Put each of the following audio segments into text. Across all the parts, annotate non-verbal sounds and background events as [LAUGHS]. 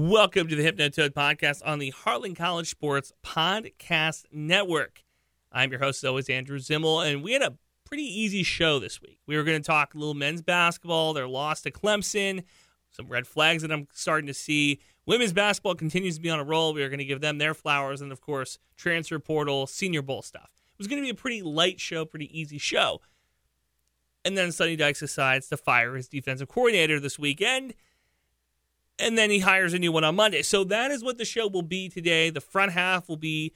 Welcome to the Hypnotoad podcast on the Heartland College Sports Podcast Network. I'm your host, as always, Andrew Zimmel, and we had a pretty easy show this week. We were going to talk a little men's basketball, their loss to Clemson, some red flags that I'm starting to see. Women's basketball continues to be on a roll. We are going to give them their flowers, and of course, transfer portal, Senior Bowl stuff. It was going to be a pretty light show, pretty easy show. And then Sonny Dykes decides to fire his defensive coordinator this weekend and then he hires a new one on Monday. So that is what the show will be today. The front half will be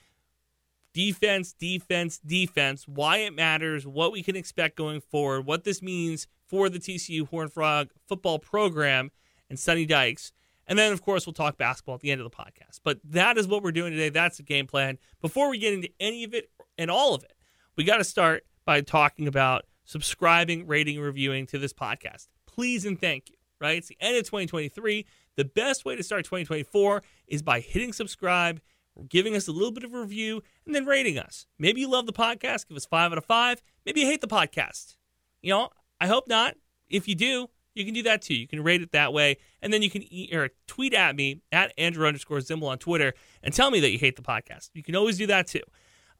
defense, defense, defense, why it matters, what we can expect going forward, what this means for the TCU Horned Frog football program and Sonny Dykes. And then, of course, we'll talk basketball at the end of the podcast. But that is what we're doing today. That's the game plan. Before we get into any of it and all of it, we got to start by talking about subscribing, rating, reviewing to this podcast. Please and thank you, right? It's the end of 2023. The best way to start 2024 is by hitting subscribe, giving us a little bit of a review, and then rating us. Maybe you love the podcast, give us five out of five. Maybe you hate the podcast. You know, I hope not. If you do, you can do that too. You can rate it that way, and then you can e- or tweet at me at Andrew underscore Zimmel on Twitter and tell me that you hate the podcast. You can always do that too.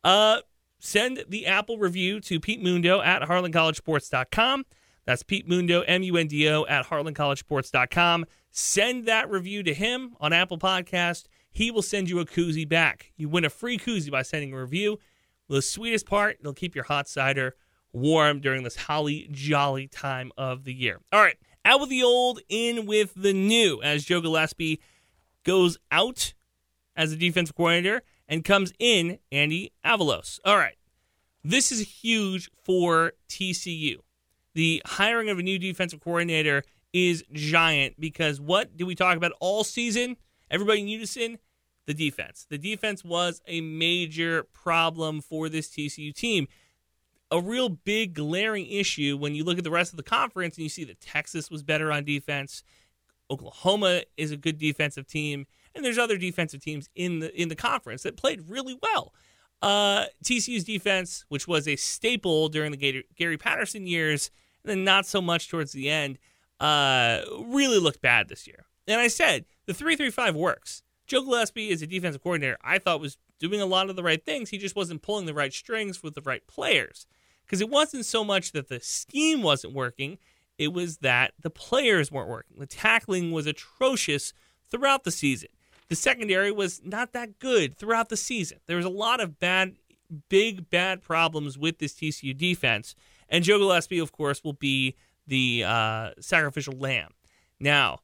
Uh, send the Apple review to Pete Mundo at HeartlandCollegeSports.com. That's Pete Mundo, M U N D O, at HeartlandCollegeSports.com. Send that review to him on Apple Podcast. He will send you a koozie back. You win a free koozie by sending a review. The sweetest part, it'll keep your hot cider warm during this holly jolly time of the year. All right, out with the old, in with the new, as Joe Gillespie goes out as a defensive coordinator and comes in Andy Avalos. All right, this is huge for TCU. The hiring of a new defensive coordinator is giant because what do we talk about all season? Everybody in unison? The defense. The defense was a major problem for this TCU team. A real big glaring issue when you look at the rest of the conference and you see that Texas was better on defense. Oklahoma is a good defensive team, and there's other defensive teams in the in the conference that played really well. Uh, TCU's defense, which was a staple during the Gary Patterson years, and then not so much towards the end, uh, really looked bad this year. And I said the three three five works. Joe Gillespie is a defensive coordinator. I thought was doing a lot of the right things. He just wasn't pulling the right strings with the right players. Because it wasn't so much that the scheme wasn't working, it was that the players weren't working. The tackling was atrocious throughout the season. The secondary was not that good throughout the season. There was a lot of bad, big, bad problems with this TCU defense. And Joe Gillespie, of course, will be the uh, sacrificial lamb. Now,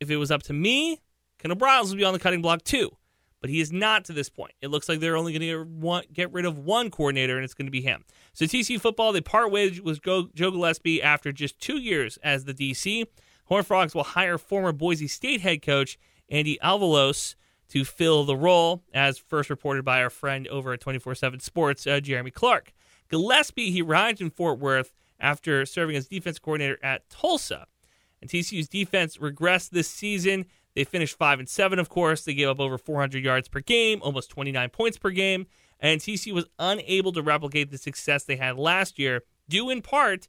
if it was up to me, Kendal Briles would be on the cutting block too, but he is not to this point. It looks like they're only going to get rid of one coordinator, and it's going to be him. So TCU football, they part ways with Joe Gillespie after just two years as the DC. Horned Frogs will hire former Boise State head coach Andy Avalos to fill the role, as first reported by our friend over at 24 7 Sports, uh, Jeremy Clark. Gillespie, he arrived in Fort Worth after serving as defense coordinator at Tulsa. And TCU's defense regressed this season. They finished 5 and 7, of course. They gave up over 400 yards per game, almost 29 points per game. And TCU was unable to replicate the success they had last year, due in part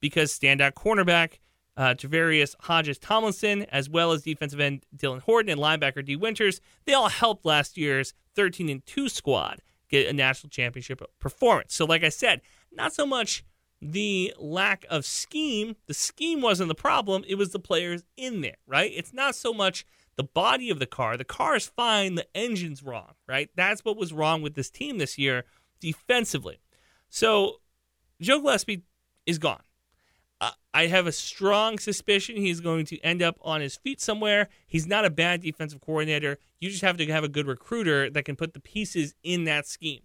because standout cornerback uh, Javarius Hodges Tomlinson, as well as defensive end Dylan Horton and linebacker Dee Winters, they all helped last year's 13 and 2 squad get a national championship performance. So, like I said, not so much the lack of scheme. The scheme wasn't the problem, it was the players in there, right? It's not so much the body of the car. The car is fine, the engine's wrong, right? That's what was wrong with this team this year defensively. So Joe Gillespie is gone. I have a strong suspicion he's going to end up on his feet somewhere. He's not a bad defensive coordinator. You just have to have a good recruiter that can put the pieces in that scheme.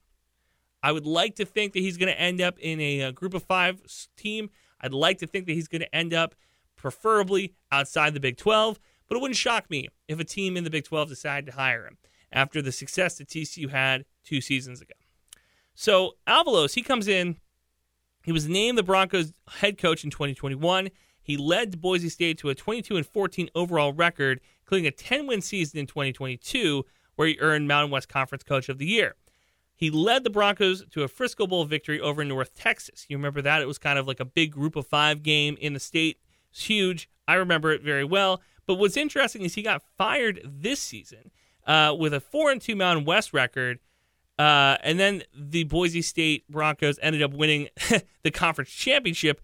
I would like to think that he's going to end up in a, a group of five team. I'd like to think that he's going to end up preferably outside the Big 12, but it wouldn't shock me if a team in the Big 12 decided to hire him after the success that TCU had two seasons ago. So Avalos, he comes in. He was named the Broncos head coach in 2021. He led Boise State to a 22 and 14 overall record, including a 10 win season in 2022, where he earned Mountain West Conference Coach of the Year. He led the Broncos to a Frisco Bowl victory over North Texas. You remember that? It was kind of like a big group of five game in the state. It's huge. I remember it very well. But what's interesting is he got fired this season uh, with a four and two Mountain West record. Uh, and then the Boise State Broncos ended up winning [LAUGHS] the conference championship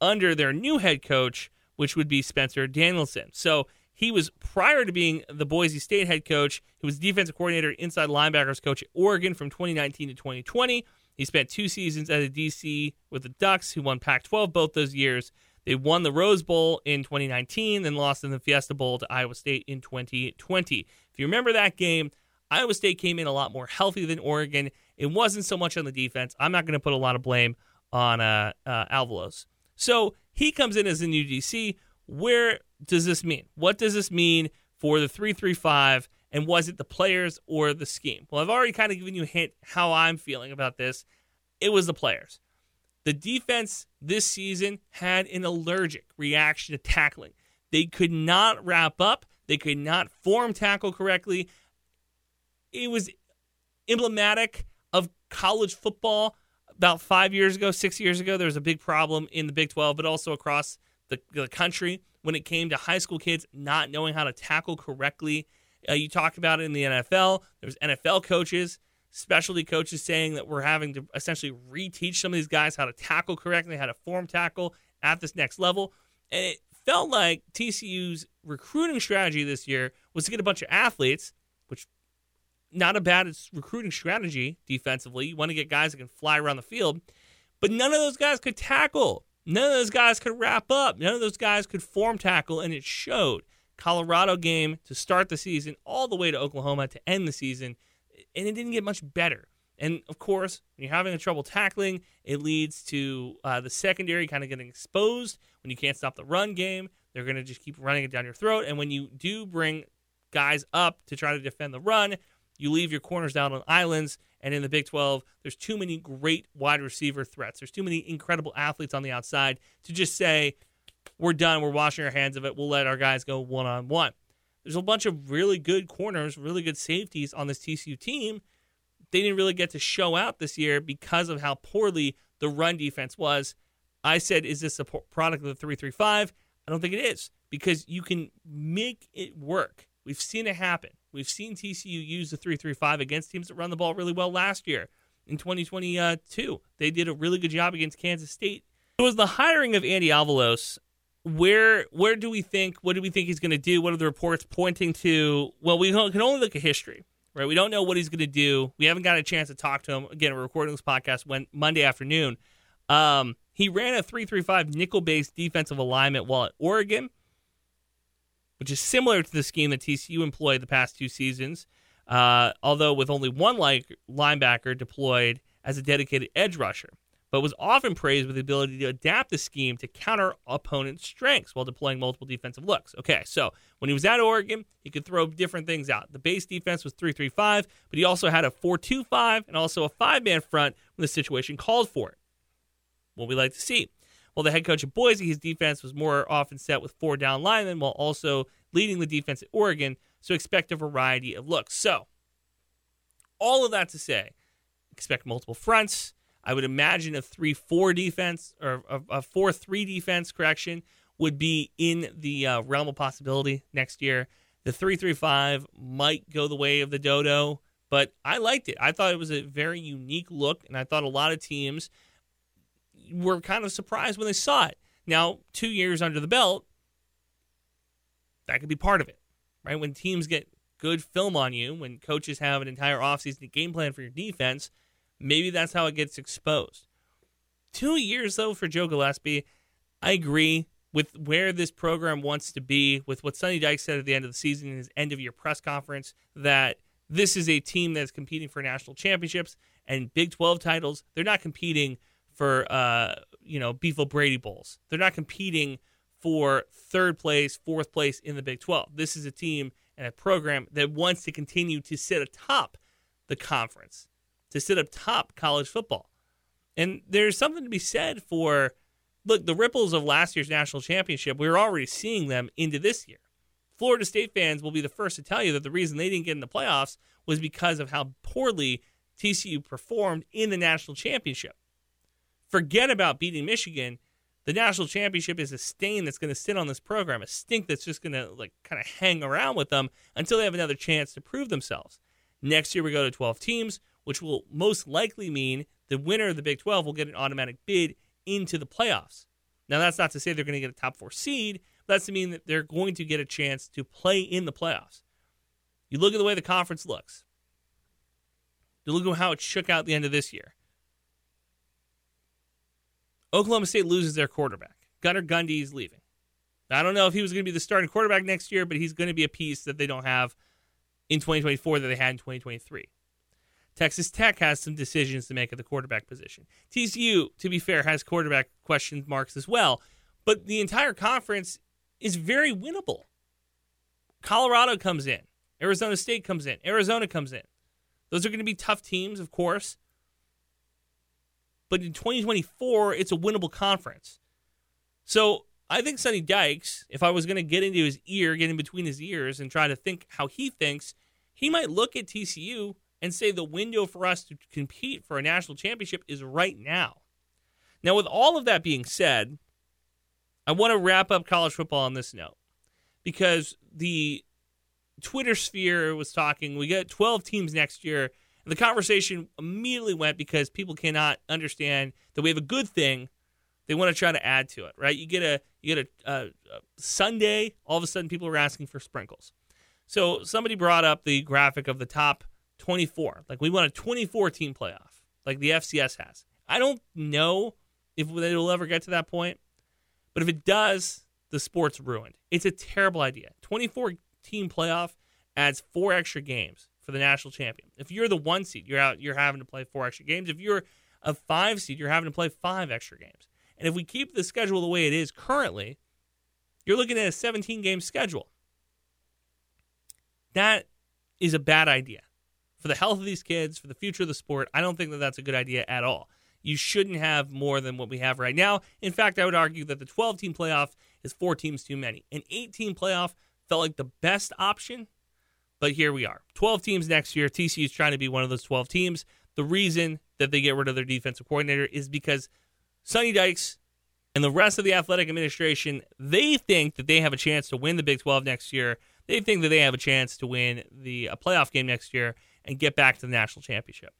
under their new head coach, which would be Spencer Danielson. So he was prior to being the Boise State head coach. He was defensive coordinator, inside linebackers coach at Oregon from 2019 to 2020. He spent two seasons as a DC with the Ducks, who won Pac-12 both those years. They won the Rose Bowl in 2019, then lost in the Fiesta Bowl to Iowa State in 2020. If you remember that game, Iowa State came in a lot more healthy than Oregon. It wasn't so much on the defense. I'm not going to put a lot of blame on uh, uh, Avalos. So he comes in as a new DC. Where does this mean? What does this mean for the 335? And was it the players or the scheme? Well, I've already kind of given you a hint how I'm feeling about this. It was the players. The defense this season had an allergic reaction to tackling. They could not wrap up, they could not form tackle correctly. It was emblematic of college football about five years ago, six years ago. There was a big problem in the Big 12, but also across the, the country when it came to high school kids not knowing how to tackle correctly. Uh, you talked about it in the NFL. There's NFL coaches, specialty coaches saying that we're having to essentially reteach some of these guys how to tackle correctly, how to form tackle at this next level. And it felt like TCU's recruiting strategy this year was to get a bunch of athletes, which not a bad recruiting strategy defensively. You want to get guys that can fly around the field, but none of those guys could tackle. None of those guys could wrap up. None of those guys could form tackle, and it showed. Colorado game to start the season, all the way to Oklahoma to end the season, and it didn't get much better. And of course, when you're having a trouble tackling, it leads to uh, the secondary kind of getting exposed. When you can't stop the run game, they're going to just keep running it down your throat. And when you do bring guys up to try to defend the run, you leave your corners down on islands. And in the Big 12, there's too many great wide receiver threats. There's too many incredible athletes on the outside to just say, we're done. We're washing our hands of it. We'll let our guys go one on one. There's a bunch of really good corners, really good safeties on this TCU team. They didn't really get to show out this year because of how poorly the run defense was. I said, is this a product of the 335? I don't think it is because you can make it work. We've seen it happen. We've seen TCU use the 335 against teams that run the ball really well last year. In 2022, they did a really good job against Kansas State. It was the hiring of Andy Avalos. Where where do we think? What do we think he's going to do? What are the reports pointing to? Well, we can only look at history, right? We don't know what he's going to do. We haven't got a chance to talk to him. Again, we're recording this podcast when Monday afternoon. Um, he ran a three-three-five nickel-based defensive alignment while at Oregon which is similar to the scheme that TCU employed the past two seasons, uh, although with only one like linebacker deployed as a dedicated edge rusher, but was often praised with the ability to adapt the scheme to counter opponents' strengths while deploying multiple defensive looks. Okay, so when he was at Oregon, he could throw different things out. The base defense was 3 3 5, but he also had a 4 2 5 and also a five man front when the situation called for it. What we like to see. While the head coach at Boise, his defense was more often set with four down linemen while also leading the defense at Oregon. So expect a variety of looks. So, all of that to say, expect multiple fronts. I would imagine a 3 4 defense or a 4 3 defense, correction, would be in the uh, realm of possibility next year. The 3 3 5 might go the way of the dodo, but I liked it. I thought it was a very unique look, and I thought a lot of teams were kind of surprised when they saw it. Now, two years under the belt, that could be part of it, right? When teams get good film on you, when coaches have an entire offseason game plan for your defense, maybe that's how it gets exposed. Two years, though, for Joe Gillespie, I agree with where this program wants to be, with what Sonny Dykes said at the end of the season in his end of year press conference, that this is a team that's competing for national championships and Big 12 titles. They're not competing for uh, you know Beef Brady bowls. They're not competing for third place, fourth place in the Big 12. This is a team and a program that wants to continue to sit atop the conference, to sit atop college football. And there's something to be said for look, the ripples of last year's national championship, we are already seeing them into this year. Florida State fans will be the first to tell you that the reason they didn't get in the playoffs was because of how poorly TCU performed in the national championship forget about beating Michigan. The national championship is a stain that's going to sit on this program, a stink that's just going to like kind of hang around with them until they have another chance to prove themselves. Next year we go to 12 teams, which will most likely mean the winner of the Big 12 will get an automatic bid into the playoffs. Now that's not to say they're going to get a top 4 seed, but that's to mean that they're going to get a chance to play in the playoffs. You look at the way the conference looks. You look at how it shook out the end of this year. Oklahoma State loses their quarterback. Gunnar Gundy is leaving. I don't know if he was going to be the starting quarterback next year, but he's going to be a piece that they don't have in 2024 that they had in 2023. Texas Tech has some decisions to make at the quarterback position. TCU, to be fair, has quarterback question marks as well, but the entire conference is very winnable. Colorado comes in, Arizona State comes in, Arizona comes in. Those are going to be tough teams, of course. But in 2024, it's a winnable conference. So I think Sonny Dykes, if I was going to get into his ear, get in between his ears, and try to think how he thinks, he might look at TCU and say the window for us to compete for a national championship is right now. Now, with all of that being said, I want to wrap up college football on this note because the Twitter sphere was talking. We get 12 teams next year and the conversation immediately went because people cannot understand that we have a good thing. They want to try to add to it, right? You get a you get a, a, a Sunday, all of a sudden people are asking for sprinkles. So somebody brought up the graphic of the top 24. Like we want a 24 team playoff, like the FCS has. I don't know if it'll ever get to that point, but if it does, the sport's ruined. It's a terrible idea. 24 team playoff adds four extra games for the national champion. If you're the one seed, you're out. You're having to play four extra games. If you're a five seed, you're having to play five extra games. And if we keep the schedule the way it is currently, you're looking at a 17 game schedule. That is a bad idea for the health of these kids, for the future of the sport. I don't think that that's a good idea at all. You shouldn't have more than what we have right now. In fact, I would argue that the 12 team playoff is four teams too many. An 18 playoff felt like the best option but here we are. 12 teams next year. TCU is trying to be one of those 12 teams. The reason that they get rid of their defensive coordinator is because Sonny Dykes and the rest of the athletic administration, they think that they have a chance to win the Big 12 next year. They think that they have a chance to win the a playoff game next year and get back to the national championship.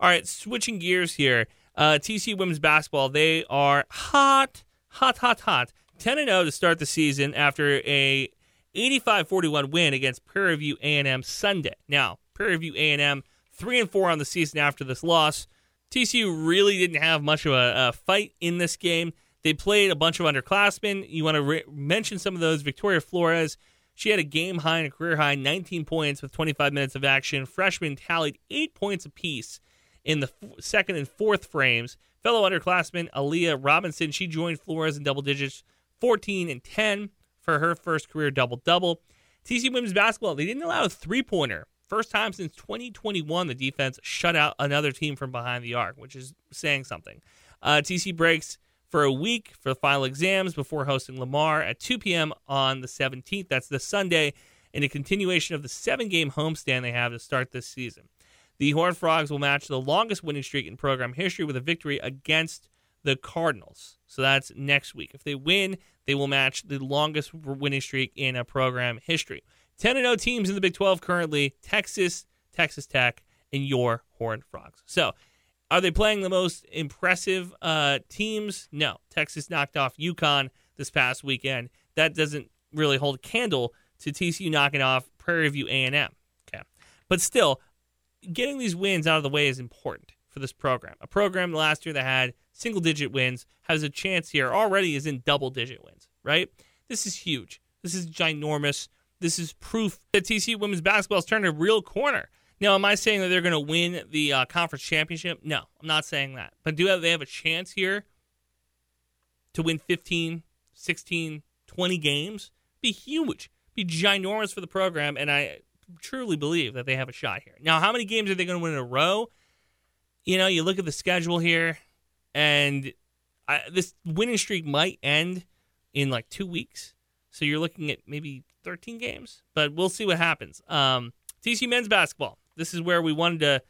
All right, switching gears here. Uh, TCU women's basketball, they are hot, hot, hot, hot. 10 0 to start the season after a 85-41 win against Prairie View A&M Sunday. Now, Prairie View A&M 3 and 4 on the season after this loss. TCU really didn't have much of a, a fight in this game. They played a bunch of underclassmen. You want to re- mention some of those. Victoria Flores, she had a game high and a career high 19 points with 25 minutes of action. Freshmen tallied eight points apiece in the f- second and fourth frames. Fellow underclassman Aaliyah Robinson, she joined Flores in double digits, 14 and 10 for her first career double double. TC women's basketball, they didn't allow a three pointer. First time since 2021, the defense shut out another team from behind the arc, which is saying something. Uh, TC breaks for a week for the final exams before hosting Lamar at 2 p.m. on the 17th. That's the Sunday, in a continuation of the seven game homestand they have to start this season. The Horned Frogs will match the longest winning streak in program history with a victory against the Cardinals. So that's next week. If they win, they will match the longest winning streak in a program history. 10 0 teams in the Big 12 currently Texas, Texas Tech, and your Horned Frogs. So, are they playing the most impressive uh, teams? No. Texas knocked off UConn this past weekend. That doesn't really hold a candle to TCU knocking off Prairie View A&M. Okay. But still, getting these wins out of the way is important for this program. A program last year that had single digit wins has a chance here already is in double digit wins, right? This is huge. This is ginormous. This is proof that TCU women's basketball has turned a real corner. Now, am I saying that they're going to win the uh, conference championship? No, I'm not saying that. But do they have a chance here to win 15, 16, 20 games? Be huge. Be ginormous for the program. And I truly believe that they have a shot here. Now, how many games are they going to win in a row? You know, you look at the schedule here and I, this winning streak might end in like two weeks. So you're looking at maybe 13 games, but we'll see what happens. Um, TCU men's basketball. This is where we wanted to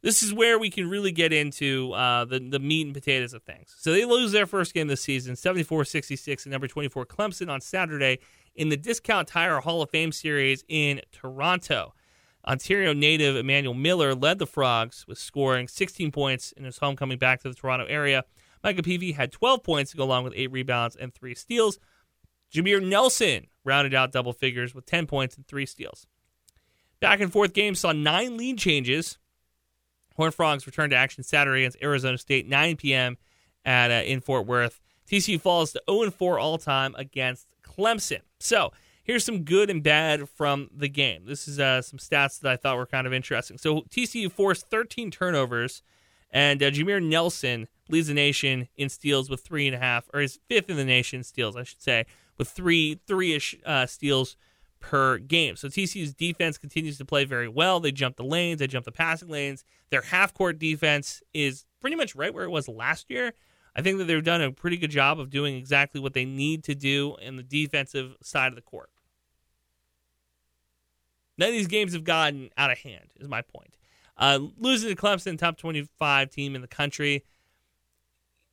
this is where we can really get into uh, the, the meat and potatoes of things. So they lose their first game this season, 74 66, and number 24 Clemson on Saturday in the Discount Tire Hall of Fame series in Toronto. Ontario native Emmanuel Miller led the Frogs with scoring 16 points in his homecoming back to the Toronto area. Micah Peavy had 12 points to go along with eight rebounds and three steals. Jameer Nelson rounded out double figures with 10 points and three steals. Back and forth game saw nine lead changes. Horn Frogs returned to action Saturday against Arizona State, 9 p.m. at uh, in Fort Worth. TCU falls to 0 4 all time against Clemson. So here's some good and bad from the game. This is uh, some stats that I thought were kind of interesting. So TCU forced 13 turnovers, and uh, Jameer Nelson leads the nation in steals with three and a half, or is fifth in the nation steals, I should say, with three three ish uh, steals per game. So TCU's defense continues to play very well. They jump the lanes, they jump the passing lanes. Their half court defense is pretty much right where it was last year. I think that they've done a pretty good job of doing exactly what they need to do in the defensive side of the court. None of these games have gotten out of hand, is my point. Uh, losing to Clemson, top 25 team in the country.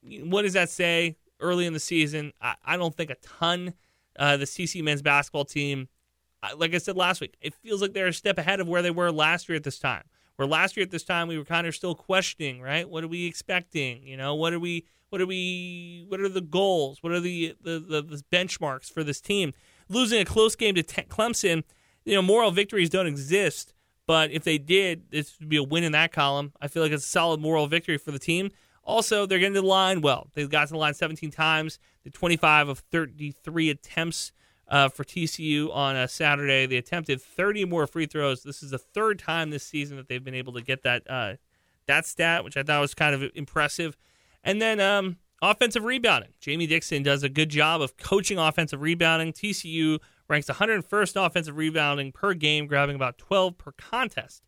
What does that say early in the season? I, I don't think a ton. Uh, the CC men's basketball team, like I said last week, it feels like they're a step ahead of where they were last year at this time. Where last year at this time we were kind of still questioning, right? What are we expecting? You know, what are we, what are we, what are the goals? What are the the, the, the benchmarks for this team? Losing a close game to Clemson, you know, moral victories don't exist. But if they did, this would be a win in that column. I feel like it's a solid moral victory for the team. Also, they're getting to the line well. They got to the line 17 times. The 25 of 33 attempts uh, for TCU on a Saturday. They attempted 30 more free throws. This is the third time this season that they've been able to get that uh, that stat, which I thought was kind of impressive. And then um, offensive rebounding. Jamie Dixon does a good job of coaching offensive rebounding. TCU ranks 101st offensive rebounding per game, grabbing about 12 per contest.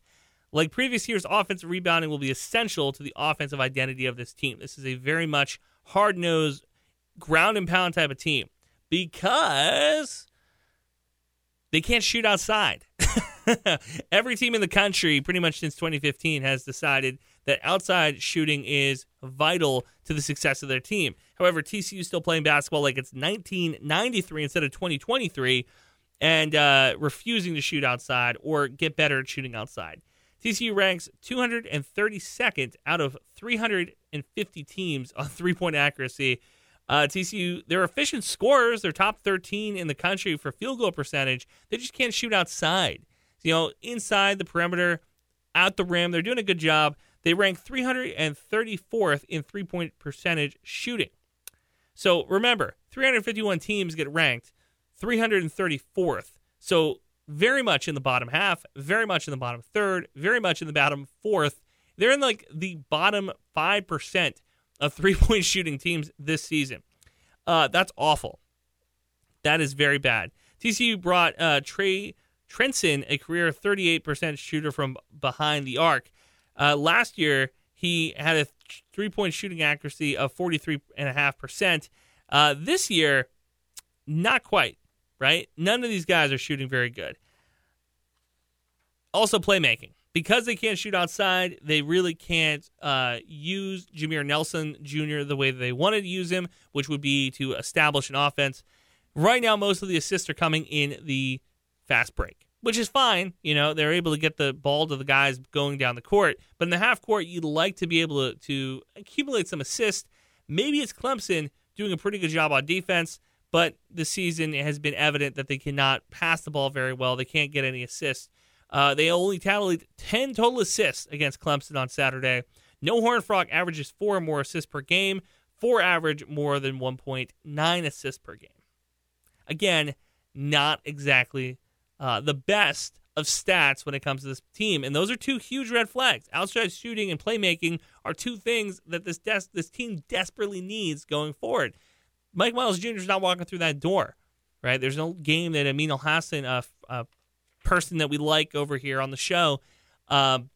Like previous years, offensive rebounding will be essential to the offensive identity of this team. This is a very much hard nosed, ground and pound type of team because they can't shoot outside. [LAUGHS] Every team in the country, pretty much since 2015, has decided that outside shooting is vital to the success of their team. However, TCU is still playing basketball like it's 1993 instead of 2023 and uh, refusing to shoot outside or get better at shooting outside. TCU ranks 232nd out of 350 teams on [LAUGHS] three point accuracy. Uh, TCU, they're efficient scorers. They're top 13 in the country for field goal percentage. They just can't shoot outside. You know, inside the perimeter, out the rim, they're doing a good job. They rank 334th in three point percentage shooting. So remember, 351 teams get ranked 334th. So very much in the bottom half, very much in the bottom third, very much in the bottom fourth. They're in like the bottom 5% of [LAUGHS] three point shooting teams this season. Uh, that's awful. That is very bad. TCU brought uh, Trey Trenson, a career 38% shooter from behind the arc. Uh, last year, he had a three point shooting accuracy of 43.5%. Uh, this year, not quite right? None of these guys are shooting very good. Also, playmaking. Because they can't shoot outside, they really can't uh, use Jameer Nelson Jr. the way that they wanted to use him, which would be to establish an offense. Right now, most of the assists are coming in the fast break, which is fine. You know, they're able to get the ball to the guys going down the court. But in the half court, you'd like to be able to, to accumulate some assists. Maybe it's Clemson doing a pretty good job on defense but the season has been evident that they cannot pass the ball very well. They can't get any assists. Uh, they only tallied 10 total assists against Clemson on Saturday. No Horn Frog averages four or more assists per game, four average more than 1.9 assists per game. Again, not exactly uh, the best of stats when it comes to this team, and those are two huge red flags. Outside shooting and playmaking are two things that this des- this team desperately needs going forward. Mike Miles Jr. is not walking through that door, right? There's no game that Amin Elhassan, a, a person that we like over here on the show, um,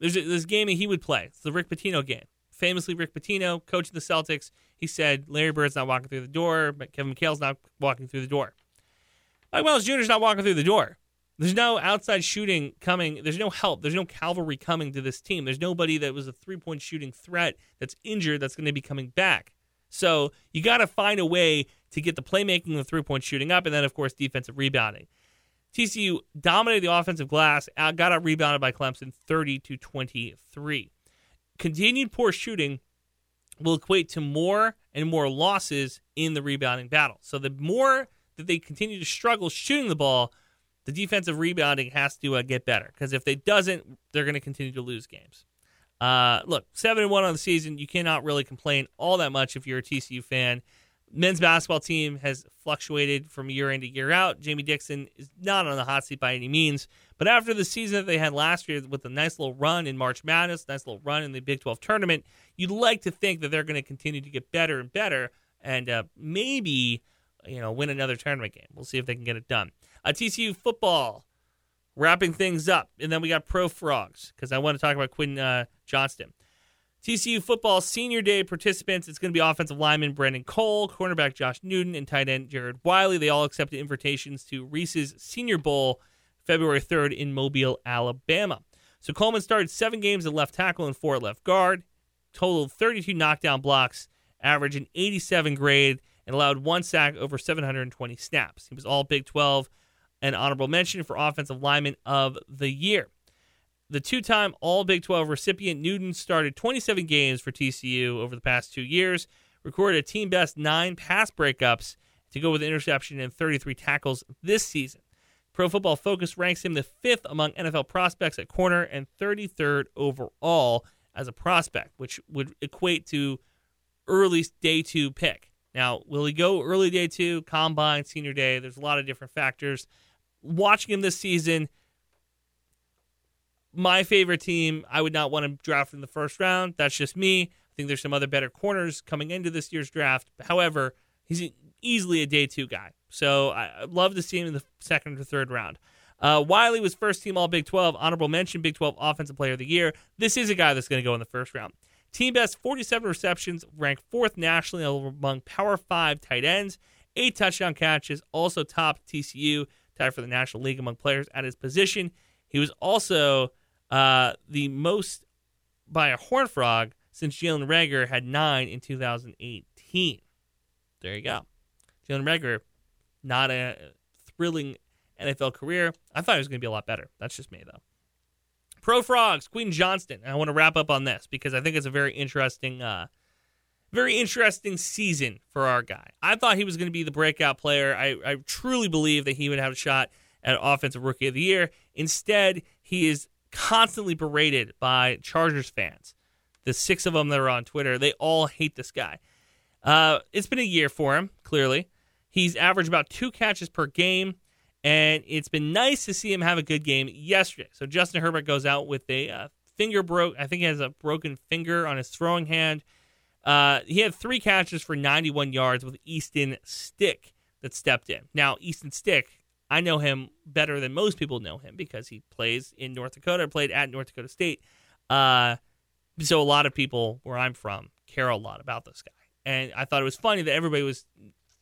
there's a, this game that he would play. It's the Rick Pitino game. Famously, Rick Pitino, coach of the Celtics, he said Larry Bird's not walking through the door, but Kevin McHale's not walking through the door. Mike Miles is not walking through the door. There's no outside shooting coming. There's no help. There's no cavalry coming to this team. There's nobody that was a three point shooting threat that's injured that's going to be coming back. So you got to find a way to get the playmaking and the three point shooting up, and then, of course, defensive rebounding. TCU dominated the offensive glass, got out rebounded by Clemson 30 to 23. Continued poor shooting will equate to more and more losses in the rebounding battle. So the more that they continue to struggle shooting the ball, the defensive rebounding has to uh, get better because if they doesn't, they're going to continue to lose games. Uh, look, seven and one on the season, you cannot really complain all that much if you're a TCU fan. Men's basketball team has fluctuated from year in to year out. Jamie Dixon is not on the hot seat by any means, but after the season that they had last year with a nice little run in March Madness, nice little run in the Big 12 tournament, you'd like to think that they're going to continue to get better and better, and uh, maybe you know win another tournament game. We'll see if they can get it done. Uh, TCU football wrapping things up, and then we got Pro Frogs because I want to talk about Quinn uh, Johnston. TCU football senior day participants. It's going to be offensive lineman Brandon Cole, cornerback Josh Newton, and tight end Jared Wiley. They all accepted invitations to Reese's Senior Bowl February 3rd in Mobile, Alabama. So Coleman started seven games at left tackle and four at left guard, totaled 32 knockdown blocks, averaged an 87 grade, and allowed one sack over 720 snaps. He was all Big 12 and honorable mention for Offensive Lineman of the Year. The two time All Big 12 recipient Newton started 27 games for TCU over the past two years, recorded a team best nine pass breakups to go with interception and 33 tackles this season. Pro Football Focus ranks him the fifth among NFL prospects at corner and 33rd overall as a prospect, which would equate to early day two pick. Now, will he go early day two, combine, senior day? There's a lot of different factors. Watching him this season, my favorite team, I would not want to draft in the first round. That's just me. I think there's some other better corners coming into this year's draft. However, he's easily a day two guy. So I love to see him in the second or third round. Uh, Wiley was first team All Big 12, honorable mention Big 12 Offensive Player of the Year. This is a guy that's going to go in the first round. Team best 47 receptions, ranked fourth nationally among Power 5 tight ends, eight touchdown catches, also top TCU, tied for the National League among players at his position. He was also uh, the most by a Horn Frog since Jalen Reagor had nine in 2018. There you go. Jalen Reagor, not a thrilling NFL career. I thought it was going to be a lot better. That's just me, though. Pro Frogs, Quinn Johnston. I want to wrap up on this because I think it's a very interesting, uh, very interesting season for our guy. I thought he was going to be the breakout player. I, I truly believe that he would have a shot at Offensive Rookie of the Year. Instead, he is constantly berated by Chargers fans. The six of them that are on Twitter, they all hate this guy. Uh, it's been a year for him, clearly. He's averaged about two catches per game, and it's been nice to see him have a good game yesterday. So Justin Herbert goes out with a uh, finger broke. I think he has a broken finger on his throwing hand. Uh, he had three catches for 91 yards with Easton Stick that stepped in. Now, Easton Stick I know him better than most people know him because he plays in North Dakota, played at North Dakota State. Uh, so a lot of people where I'm from care a lot about this guy. And I thought it was funny that everybody was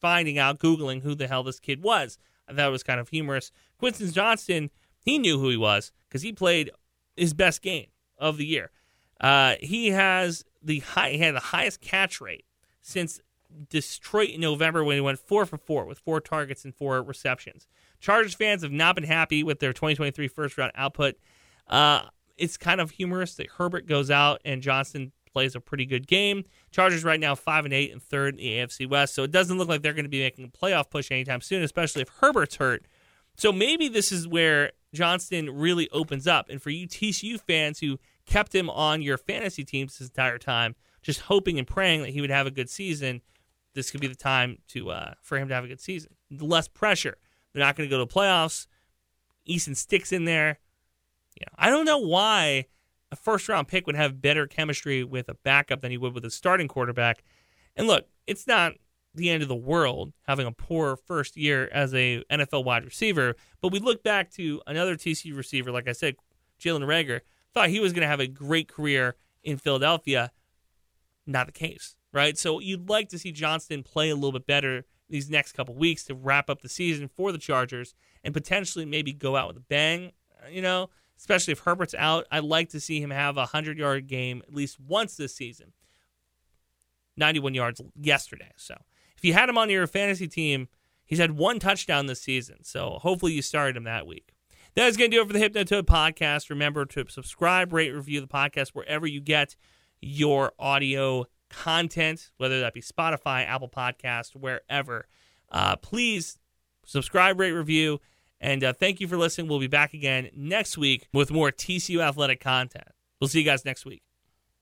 finding out, Googling who the hell this kid was. It was kind of humorous. Quentin Johnston, he knew who he was because he played his best game of the year. Uh, he has the high, he had the highest catch rate since Detroit in November when he went four for four with four targets and four receptions. Chargers fans have not been happy with their 2023 first round output. Uh, it's kind of humorous that Herbert goes out and Johnston plays a pretty good game. Chargers right now five and eight and third in the AFC West, so it doesn't look like they're going to be making a playoff push anytime soon, especially if Herbert's hurt. So maybe this is where Johnston really opens up. And for you TCU fans who kept him on your fantasy teams this entire time, just hoping and praying that he would have a good season, this could be the time to uh, for him to have a good season. Less pressure. They're not going to go to playoffs. Easton sticks in there. Yeah, I don't know why a first round pick would have better chemistry with a backup than he would with a starting quarterback. And look, it's not the end of the world having a poor first year as a NFL wide receiver, but we look back to another TC receiver, like I said, Jalen Reagor, thought he was going to have a great career in Philadelphia. Not the case, right? So you'd like to see Johnston play a little bit better these next couple weeks to wrap up the season for the Chargers and potentially maybe go out with a bang. You know, especially if Herbert's out, I'd like to see him have a hundred yard game at least once this season. 91 yards yesterday. So if you had him on your fantasy team, he's had one touchdown this season. So hopefully you started him that week. That is going to do it for the Hypnotoad podcast. Remember to subscribe, rate, review the podcast wherever you get your audio content, whether that be Spotify, Apple Podcast, wherever. Uh, please subscribe, rate, review, and uh, thank you for listening. We'll be back again next week with more TCU athletic content. We'll see you guys next week.